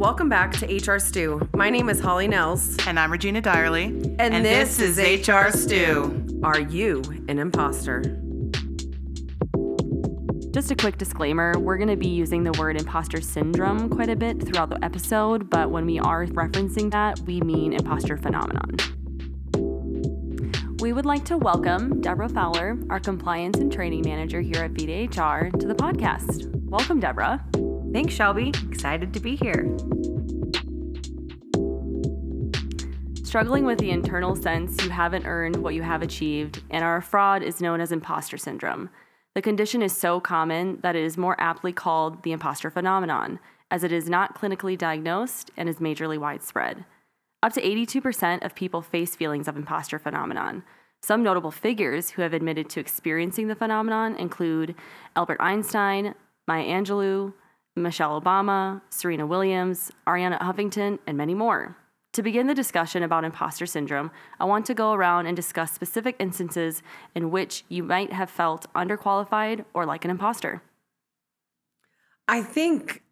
Welcome back to HR Stew. My name is Holly Nels. And I'm Regina Dyerly. And, this, is HR Stew. Are you an imposter? Just a quick disclaimer we're going to be using the word imposter syndrome quite a bit throughout the episode, but when we are referencing that, we mean imposter phenomenon. We would like to welcome Debra Fowler, our compliance and training manager here at Vita HR, to the podcast. Welcome, Debra. Thanks, Shelby. Excited to be here. Struggling with the internal sense you haven't earned what you have achieved and are a fraud is known as imposter syndrome. The condition is so common that it is more aptly called the imposter phenomenon, as it is not clinically diagnosed and is majorly widespread. Up to 82% of people face feelings of imposter phenomenon. Some notable figures who have admitted to experiencing the phenomenon include Albert Einstein, Maya Angelou, Michelle Obama, Serena Williams, Arianna Huffington, and many more. To begin the discussion about imposter syndrome, I want to go around and discuss specific instances in which you might have felt underqualified or like an imposter. I think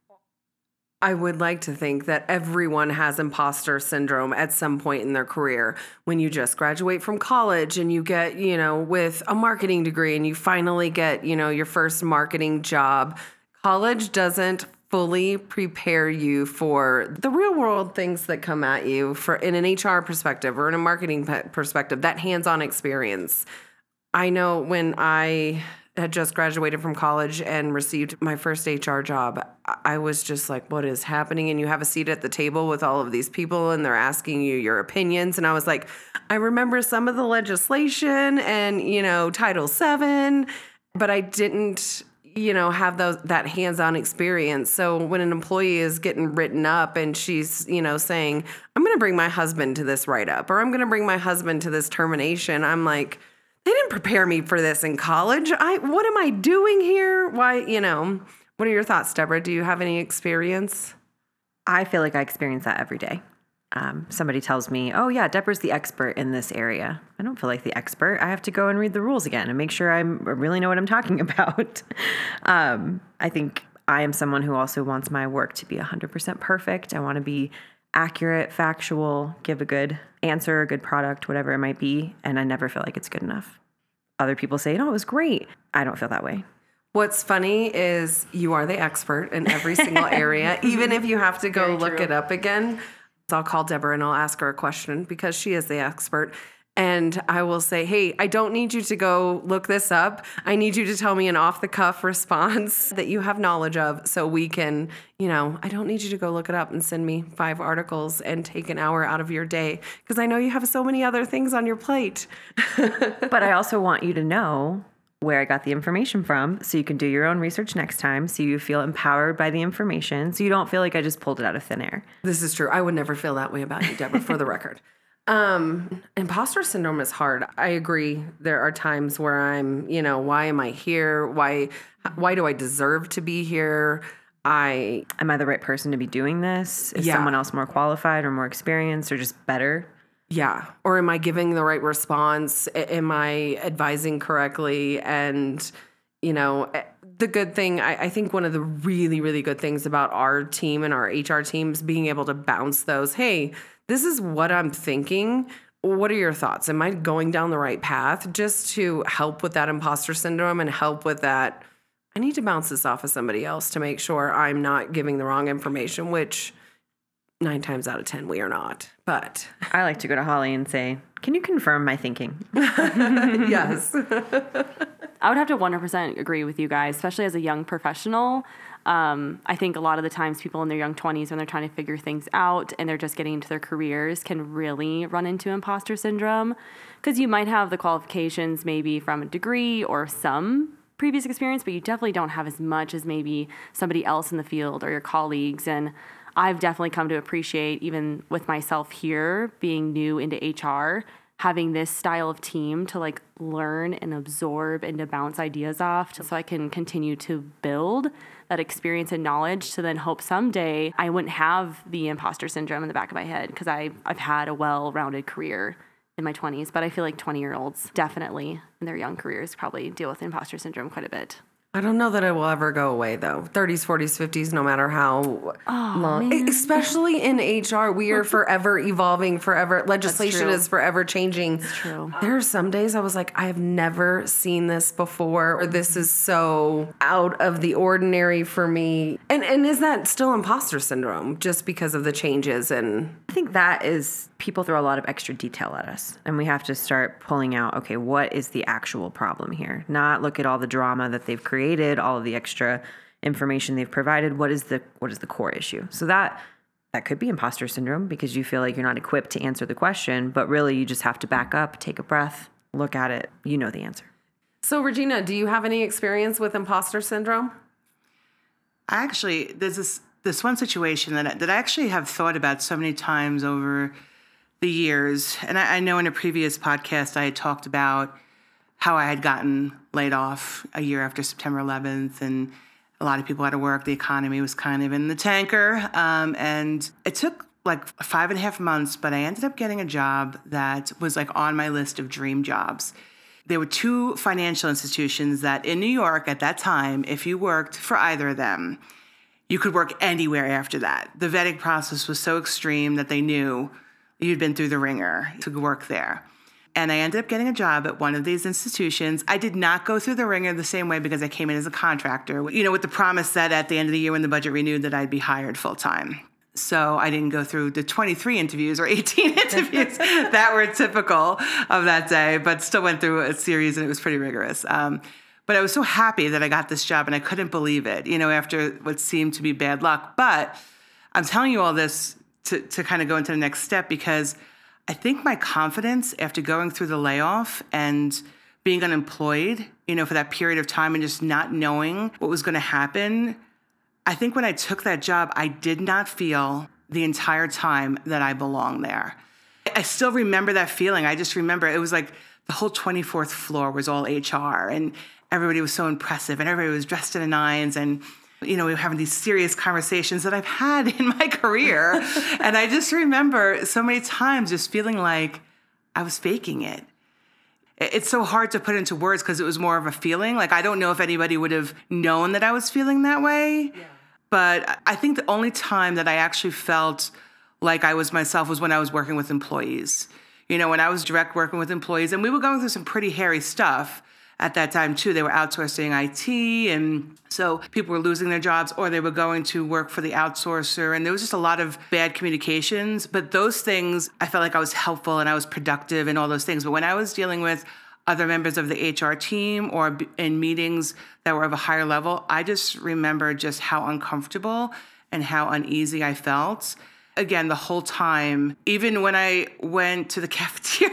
I would like to think that everyone has imposter syndrome at some point in their career. When you just graduate from college and you get, you know, with a marketing degree and you finally get, you know, your first marketing job, college doesn't fully prepare you for the real world things that come at you for in an HR perspective or in a marketing perspective, that hands-on experience. I know when I had just graduated from college and received my first HR job, I was just like, what is happening? And you have a seat at the table with all of these people and they're asking you your opinions. And I was like, I remember some of the legislation and, you know, Title VII, but I didn't you know have those that hands-on experience. So when an employee is getting written up and she's you know saying i'm going to bring my husband to this write-up or i'm going to bring my husband to this termination i'm like they didn't prepare me for this in college. I what am i doing here? Why you know what are your thoughts debra? Do you have any experience? I feel like i experience that every day um, somebody tells me, "Oh yeah, Debra's the expert in this area." I don't feel like the expert. I have to go and read the rules again and make sure I really know what I'm talking about. um, I think I am someone who also wants my work to be 100% perfect. I want to be accurate, factual, give a good answer, a good product, whatever it might be, and I never feel like it's good enough. Other people say, "No, it was great." I don't feel that way. What's funny is you are the expert in every single area, even if you have to go Very look true. it up again. I'll call Debra and I'll ask her a question because she is the expert. And I will say, hey, I don't need you to go look this up. I need you to tell me an off the cuff response that you have knowledge of so we can, you know, I don't need you to go look it up and send me five articles and take an hour out of your day because I know you have so many other things on your plate. but I also want you to know where I got the information from so you can do your own research next time so you feel empowered by the information so you don't feel like I just pulled it out of thin air. This is true. I would never feel that way about you, Debra, for the record. Um, imposter syndrome is hard. I agree. There are times where I'm, you know, why am I here? Why why do I deserve to be here? I am I the right person to be doing this? Is yeah. someone else more qualified or more experienced or just better? Yeah. Or am I giving the right response? Am I advising correctly? And, you know, eh, the good thing, I, I, think one of the really, really good things about our team and our HR teams being able to bounce those, hey, this is what I'm thinking. What are your thoughts? Am I going down the right path? Just to help with that imposter syndrome and help with that. I need to bounce this off of somebody else to make sure I'm not giving the wrong information, which nine times out of 10, we are not. But I like to go to Holly and say, Can you confirm my thinking? yes. I would have to 100% agree with you guys, especially as a young professional. Um, I think a lot of the times people in their young 20s, when they're trying to figure things out and they're just getting into their careers, can really run into imposter syndrome because you might have the qualifications maybe from a degree or some previous experience, but you definitely don't have as much as maybe somebody else in the field or your colleagues. And I've definitely come to appreciate, even with myself here, being new into HR, having this style of team to like learn and absorb and to bounce ideas off so I can continue to build that experience and knowledge to then hope someday I wouldn't have the imposter syndrome in the back of my head because I've had a well rounded career in my 20s, but I feel like 20 year olds definitely in their young careers probably deal with imposter syndrome quite a bit. I don't know that it will ever go away though. 30s, 40s, 50s, no matter how long. man. Especially in HR, we are forever evolving, forever. Legislation is forever changing. That's true. There are some days I was like, I have never seen this before, or this is so out of the ordinary for me. And and is that still imposter syndrome just because of the changes and I think that is people throw a lot of extra detail at us, and we have to start pulling out okay, what is the actual problem here? Not look at all the drama that they've created, all of the extra information they've provided. What is the what is the core issue? So that that could be imposter syndrome because you feel like you're not equipped to answer the question, but really you just have to back up, take a breath, look at it. You know the answer. So Regina, do you have any experience with imposter syndrome? I actually there's this this one situation that I, that I actually have thought about so many times over the years, and I, I know in a previous podcast I had talked about how I had gotten laid off a year after September 11th, and a lot of people out of work. The economy was kind of in the tanker, um, and it took like five and a half months, but I ended up getting a job that was like on my list of dream jobs there were two financial institutions that in New York at that time, if you worked for either of them, you could work anywhere after that. The vetting process was so extreme that they knew you'd been through the ringer to work there. And I ended up getting a job at one of these institutions. I did not go through the ringer the same way because I came in as a contractor, you know, with the promise that at the end of the year when the budget renewed that I'd be hired full time. So I didn't go through the 23 interviews or 18 interviews that were typical of that day, but still went through a series and it was pretty rigorous. Um, but I was so happy that I got this job and I couldn't believe it, you know, after what seemed to be bad luck. But I'm telling you all this to, to kind of go into the next step because I think my confidence after going through the layoff and being unemployed, you know, for that period of time and just not knowing what was going to happen I think when I took that job, I did not feel the entire time that I belonged there. I still remember that feeling. I just remember it was like the whole 24th floor was all HR and everybody was so impressive and everybody was dressed in the nines and you know, we were having these serious conversations that I've had in my career. and I just remember so many times just feeling like I was faking it it's so hard to put into words because it was more of a feeling. Like I don't know if anybody would have known that I was feeling that way. Yeah. But I think the only time that I actually felt like I was myself was when I was working with employees. You know, when I was direct working with employees, and we were going through some pretty hairy stuff at that time too. They were outsourcing IT, and so people were losing their jobs, or they were going to work for the outsourcer, and there was just a lot of bad communications. But those things, I felt like I was helpful and I was productive and all those things. But when I was dealing with other members of the HR team or in meetings that were of a higher level, I just remember just how uncomfortable and how uneasy I felt again the whole time even when i went to the cafeteria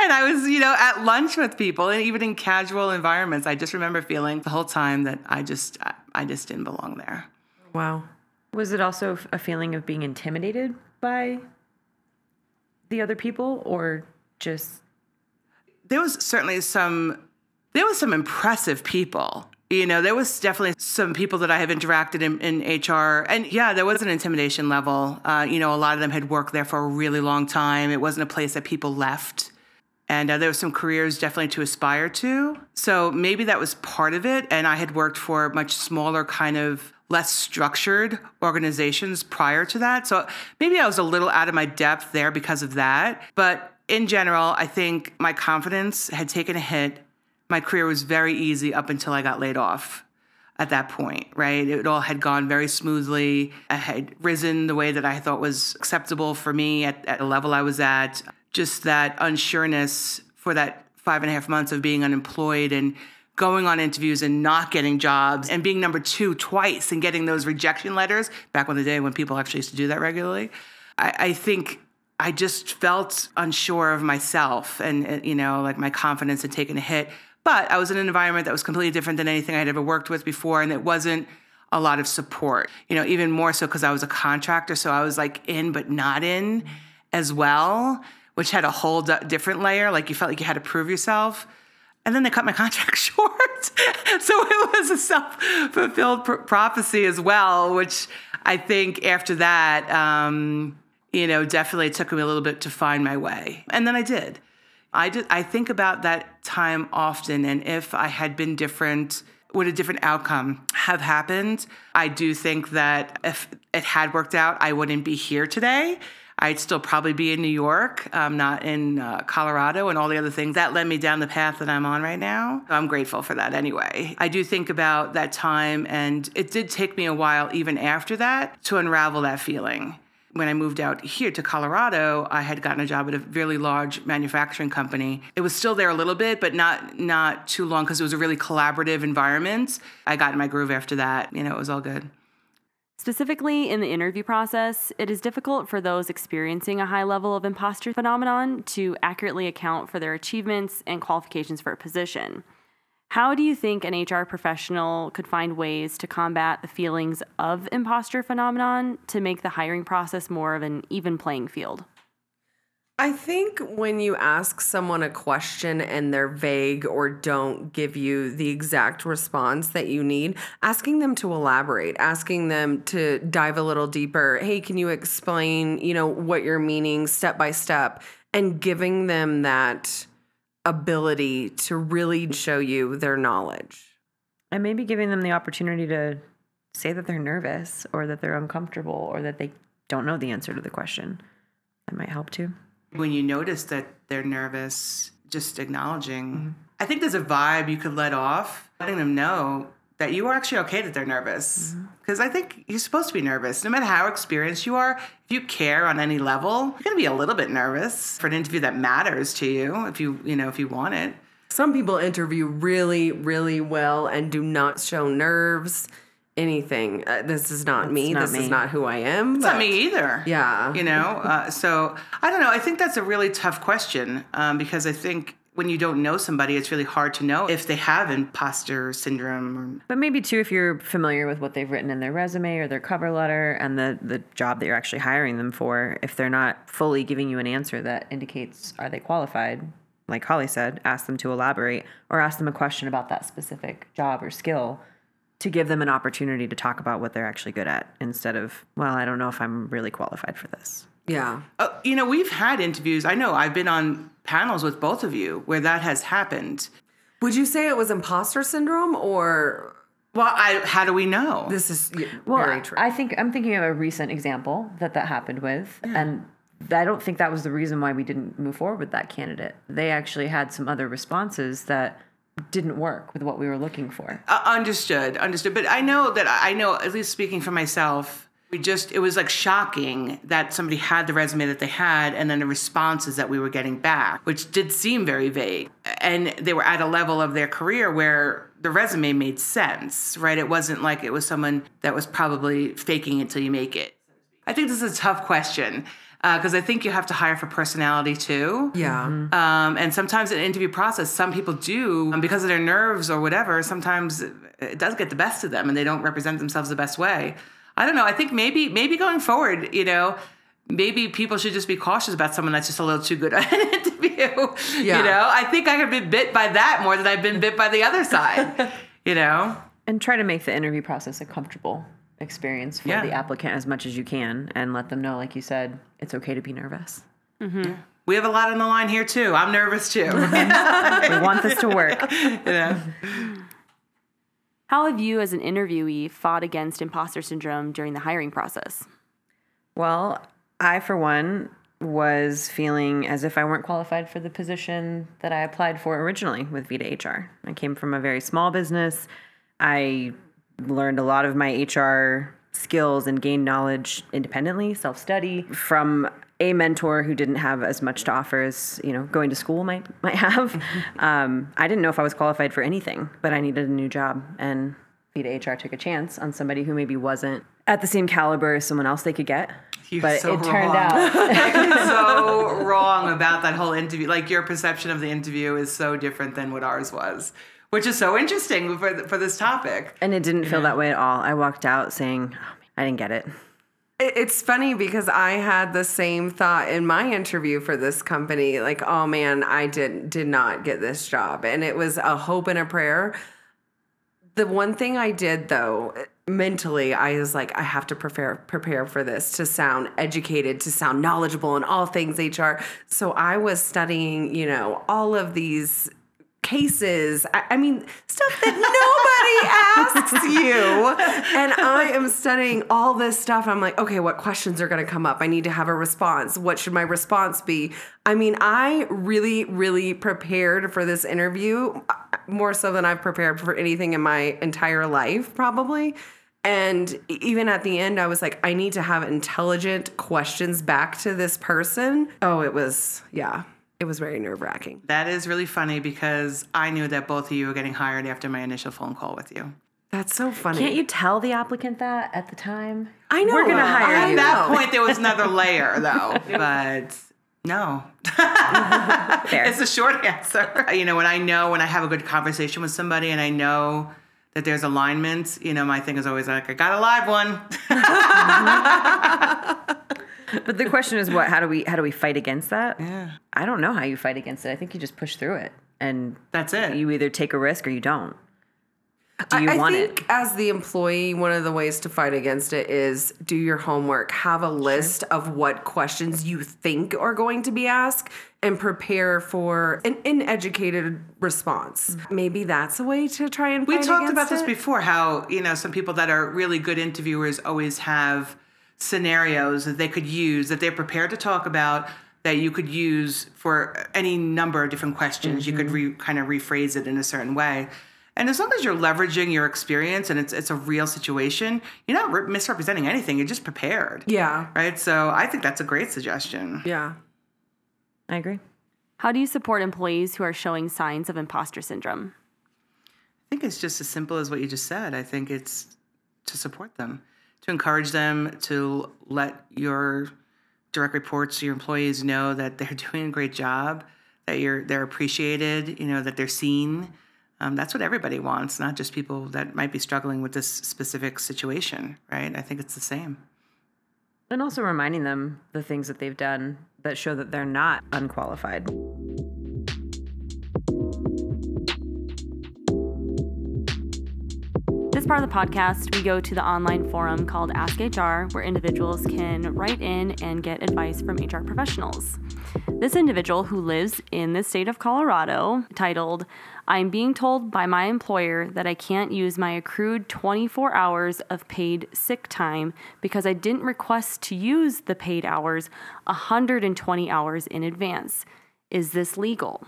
and i was you know at lunch with people and even in casual environments i just remember feeling the whole time that i just i just didn't belong there. Wow. Was it also a feeling of being intimidated by the other people or just there was certainly some there was some impressive people you know there was definitely some people that i have interacted in, in hr and yeah there was an intimidation level. Uh, you know a lot of them had worked there for a really long time. It wasn't a place that people left. And uh, there were some careers definitely to aspire to. So maybe that was part of it and i had worked for much smaller kind of less structured organizations prior to that. So maybe i was a little out of my depth there because of that. But in general, I think my confidence had taken a hit. My career was very easy up until I got laid off at that point, right? It all had gone very smoothly. I had risen the way that I thought was acceptable for me at, at a level I was at. Just that unsureness for that five and a half months of being unemployed and going on interviews and not getting jobs and being number two twice and getting those rejection letters back in the day when people actually used to do that regularly. I, I think I just felt unsure of myself and, uh, you know, like my confidence had taken a hit. But I was in an environment that was completely different than anything I'd ever worked with before. And it wasn't a lot of support, you know, even more so because I was a contractor. So I was like in, but not in as well, which had a whole d- different layer. Like you felt like you had to prove yourself. And then they cut my contract short. so it was a self fulfilled pr- prophecy as well, which I think after that, um, you know, definitely took me a little bit to find my way. And then I did. I I think about that time often and if I had been different would a different outcome have happened? I do think that if it had worked out, I wouldn't be here today. I'd still probably be in New York, um, not in uh, Colorado, and all the other things that led me down the path that I'm on right now. I'm grateful for that anyway. I do think about that time, and it did take me a while, even after that, to unravel that feeling when I moved out here to Colorado, I had gotten a job at a really large manufacturing company. It was still there a little bit, but not not too long because it was a really collaborative environment. I got in my groove after that. You know, it was all good. Specifically in the interview process, it is difficult for those experiencing a high level of imposter phenomenon to accurately account for their achievements and qualifications for a position. How do you think an HR professional could find ways to combat the feelings of imposter phenomenon to make the hiring process more of an even playing field? I think when you ask someone a question and they're vague or don't give you the exact response that you need, asking them to elaborate, asking them to dive a little deeper. Hey, can you explain, you know, what you're meaning step by step and giving them that ability to really show you their knowledge. And maybe giving them the opportunity to say that they're nervous or that they're uncomfortable or that they don't know the answer to the question. That might help too. When you notice that they're nervous, just acknowledging. Mm-hmm. I think there's a vibe you could let off, letting them know that you are actually okay that they're nervous. Because mm-hmm. I think you're supposed to be nervous. No matter how experienced you are, if you care on any level, you're gonna be a little bit nervous for an interview that matters to you, if you, you know, if you want it. Some people interview really, really well and do not show nerves. Anything. Uh, this is not me. Not this me. is not who I am. It's not me either. Yeah. You know. Uh, so I don't know. I think that's a really tough question um, because I think when you don't know somebody, it's really hard to know if they have imposter syndrome. Or... But maybe too, if you're familiar with what they've written in their resume or their cover letter and the the job that you're actually hiring them for, if they're not fully giving you an answer that indicates are they qualified, like Holly said, ask them to elaborate or ask them a question about that specific job or skill to give them an opportunity to talk about what they're actually good at instead of, well, I don't know if I'm really qualified for this. Yeah. Uh, you know, we've had interviews. I know I've been on panels with both of you where that has happened. Would you say it was imposter syndrome or well, I, how do we know? This is well, very true. I think I'm thinking of a recent example that that happened with, yeah. and I don't think that was the reason why we didn't move forward with that candidate. They actually had some other responses that didn't work with what we were looking for. Uh, understood, understood. But I know that I know, at least speaking for myself, we just it was like shocking that somebody had the resume that they had and then the responses that we were getting back which did seem very vague and they were at a level of their career where the resume made sense right it wasn't like it was someone that was probably faking it till you make it i think this is a tough question because uh, I think you have to hire for personality too. Yeah. Mm-hmm. Um, and sometimes in interview process, some people do um, because of their nerves or whatever. Sometimes it does get the best of them, and they don't represent themselves the best way. I don't know. I think maybe maybe going forward, you know, maybe people should just be cautious about someone that's just a little too good at an interview. Yeah. You know, I think I have been bit by that more than I've been bit by the other side. you know, and try to make the interview process a comfortable experience for yeah. the applicant as much as you can, and let them know, like you said, it's okay to be nervous. Mm-hmm. Yeah. We have a lot on the line here too. I'm nervous too. we want this to work. You know? How have you, as an interviewee, fought against imposter syndrome during the hiring process? Well, I, for one, was feeling as if I weren't qualified for the position that I applied for originally with Vita HR. I came from a very small business. I learned a lot of my HR skills and gained knowledge independently, self study from a mentor who didn't have as much to offer as you know going to school might might have. Um, I didn't know if I was qualified for anything, but I needed a new job, and Vita HR took a chance on somebody who maybe wasn't at the same caliber as someone else they could get. You're but so it turned wrong. out so wrong about that whole interview. Like your perception of the interview is so different than what ours was which is so interesting for, for this topic. And it didn't feel that way at all. I walked out saying, oh, I didn't get it. It's funny because I had the same thought in my interview for this company. Like, oh man, I did did not get this job, and it was a hope and a prayer. The one thing I did though, mentally, I was like, I have to prepare prepare for this to sound educated, to sound knowledgeable in all things HR. So I was studying, you know, all of these cases. I, I mean, stuff that nobody asks you. And I am studying all this stuff. I'm like, okay, what questions are going to come up? I need to have a response. What should my response be? I mean, I really, really prepared for this interview uh, more so than I've prepared for anything in my entire life, probably. And even at the end, I was like, I need to have intelligent questions back to this person. Oh, it was, yeah, it was very nerve wracking. That is really funny because I knew that both of you were getting hired after my initial phone call with you. That's so funny. Can't you tell the applicant that at the time? I know. We're gonna hire I you. At that point, there was another layer, though. But no, it's a short answer. You know, when I know when I have a good conversation with somebody and I know that there's alignment, you know, my thing is always like, I got a live one. But the question is, what? How do we how do we fight against that? Yeah. I don't know how you fight against it. I think you just push through it, and That's it. you either take a risk or you don't. Do you I, I want think it? as the employee, one of the ways to fight against it is do your homework, have a list of what questions you think are going to be asked, and prepare for an uneducated response. Mm. Maybe that's a way to try and we fight talked about against this before how, you know, some people that are really good interviewers always have scenarios that they could use that they're prepared to talk about that you could use for any number of different questions. You could mm-hmm. re, kind of rephrase it in a certain way. And as long as you're leveraging your experience and it's it's a real situation, you're not re- misrepresenting anything. You're just prepared. Yeah. Right. So I think that's a great suggestion. Yeah. I agree. How do you support employees who are showing signs of imposter syndrome? I think it's just as simple as what you just said. I think it's to support them, to encourage them, to let your direct reports, your employees know that they're doing a great job, that you're they're appreciated, you know, that they're seen. Um, that's what everybody wants, not just people that might be struggling with this specific situation, right? I think it's the same. And also reminding them the things that they've done that show that they're not unqualified. This part of the podcast, we go to the online forum called Ask HR, where individuals can write in and get advice from HR professionals. This individual who lives in the state of Colorado, titled, I'm being told by my employer that I can't use my accrued 24 hours of paid sick time because I didn't request to use the paid hours 120 hours in advance. Is this legal?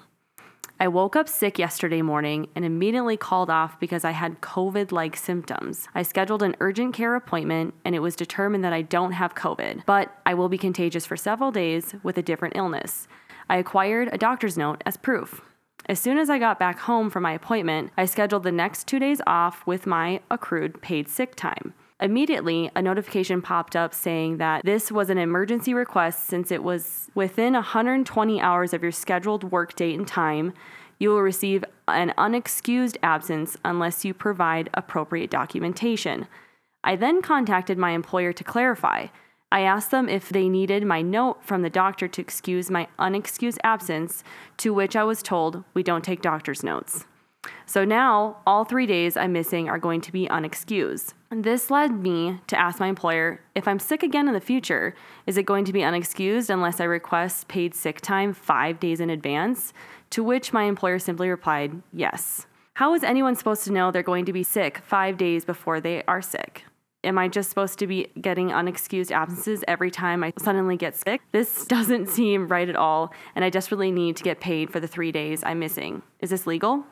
I woke up sick yesterday morning and immediately called off because I had COVID like symptoms. I scheduled an urgent care appointment and it was determined that I don't have COVID, but I will be contagious for several days with a different illness. I acquired a doctor's note as proof. As soon as I got back home from my appointment, I scheduled the next two days off with my accrued paid sick time. Immediately, a notification popped up saying that this was an emergency request since it was within 120 hours of your scheduled work date and time. You will receive an unexcused absence unless you provide appropriate documentation. I then contacted my employer to clarify. I asked them if they needed my note from the doctor to excuse my unexcused absence, to which I was told we don't take doctor's notes. So now, all three days I'm missing are going to be unexcused. This led me to ask my employer if I'm sick again in the future, is it going to be unexcused unless I request paid sick time five days in advance? To which my employer simply replied, yes. How is anyone supposed to know they're going to be sick five days before they are sick? Am I just supposed to be getting unexcused absences every time I suddenly get sick? This doesn't seem right at all, and I desperately need to get paid for the three days I'm missing. Is this legal?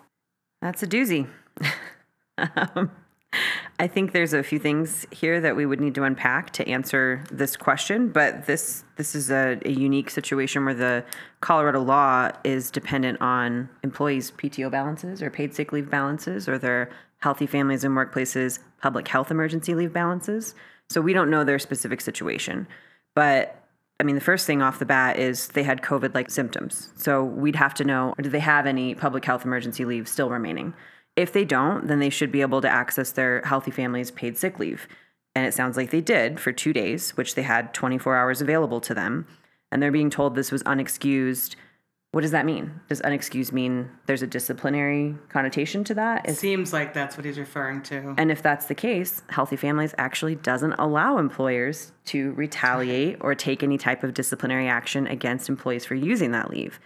That's a doozy. um, I think there's a few things here that we would need to unpack to answer this question, but this this is a, a unique situation where the Colorado law is dependent on employees' PTO balances or paid sick leave balances or their healthy families and workplaces public health emergency leave balances. So we don't know their specific situation. But I mean, the first thing off the bat is they had COVID like symptoms. So we'd have to know do they have any public health emergency leave still remaining? If they don't, then they should be able to access their healthy families paid sick leave. And it sounds like they did for two days, which they had 24 hours available to them. And they're being told this was unexcused. What does that mean? Does unexcused mean there's a disciplinary connotation to that? It Seems like that's what he's referring to. and if that's the case, Healthy Families actually doesn't allow employers to retaliate or take any type of disciplinary action against employees for using that leave.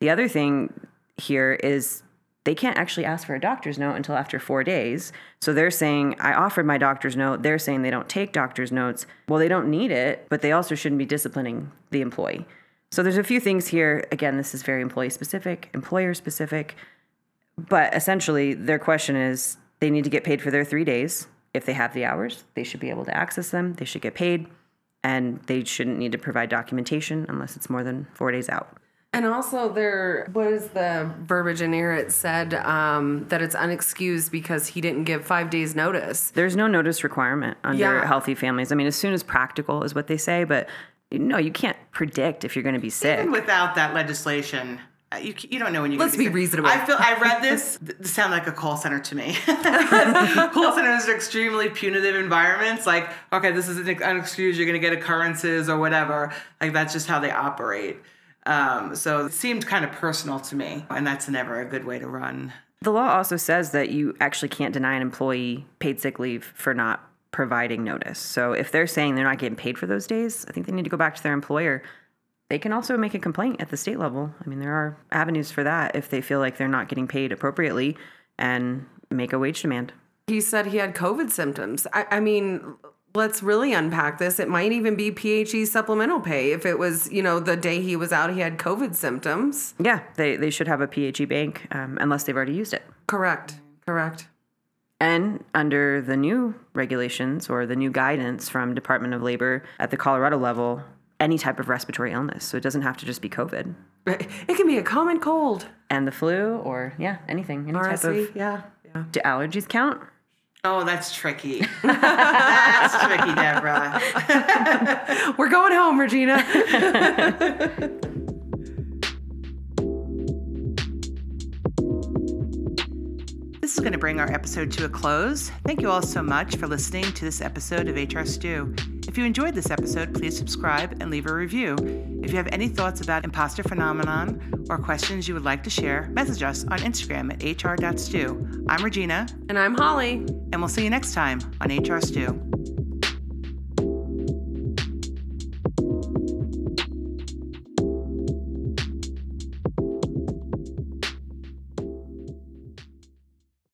The other thing here is they can't actually ask for a doctor's note until after four days. So they're saying, I offered my doctor's note. They're saying they don't take doctor's notes. Well, they don't need it, but they also shouldn't be disciplining the employee. So there's a few things here. Again, this is very employee specific, employer specific. But essentially, their question is they need to get paid for their three days. If they have the hours, they should be able to access them. They should get paid. And they shouldn't need to provide documentation unless it's more than four days out. And also, there was the verbiage in here. It said um, that it's unexcused because he didn't give five days' notice. There's no notice requirement under Yeah. healthy families. I mean, as soon as practical is what they say, but no, you can't predict if you're going to be sick. Even without that legislation, uh, you, you don't know when you. Let's be reasonable. I feel I read this. This sounded like a call center to me. call centers are extremely punitive environments. Like, okay, this is an excuse You're going to get occurrences or whatever. Like that's just how they operate. Um, so it seemed kind of personal to me, and that's never a good way to run. The law also says that you actually can't deny an employee paid sick leave for not providing notice. So if they're saying they're not getting paid for those days, I think they need to go back to their employer. They can also make a complaint at the state level. I mean, there are avenues for that if they feel like they're not getting paid appropriately and make a wage demand. He said he had COVID symptoms. I, I mean, let's really unpack this. It might even be PHE supplemental pay if it was, you know, the day he was out, he had COVID symptoms. Yeah, they, they should have a PHE bank um, unless they've already used it. Correct. Correct. And under the new regulations or the new guidance from Department of Labor at the Colorado level, any type of respiratory illness. So it doesn't have to just be COVID. It can be a common cold. And the flu or, yeah, anything. Any type of. Yeah. Yeah. Do allergies count? Oh, that's tricky. that's tricky, Debra. We're going home, Regina. going to bring our episode to a close. Thank you all so much for listening to this episode of HR Stew. If you enjoyed this episode, please subscribe and leave a review. If you have any thoughts about imposter phenomenon or questions you would like to share, message us on Instagram at hr.stew. I'm Regina, and I'm Holly. and we'll see you next time on HR Stew.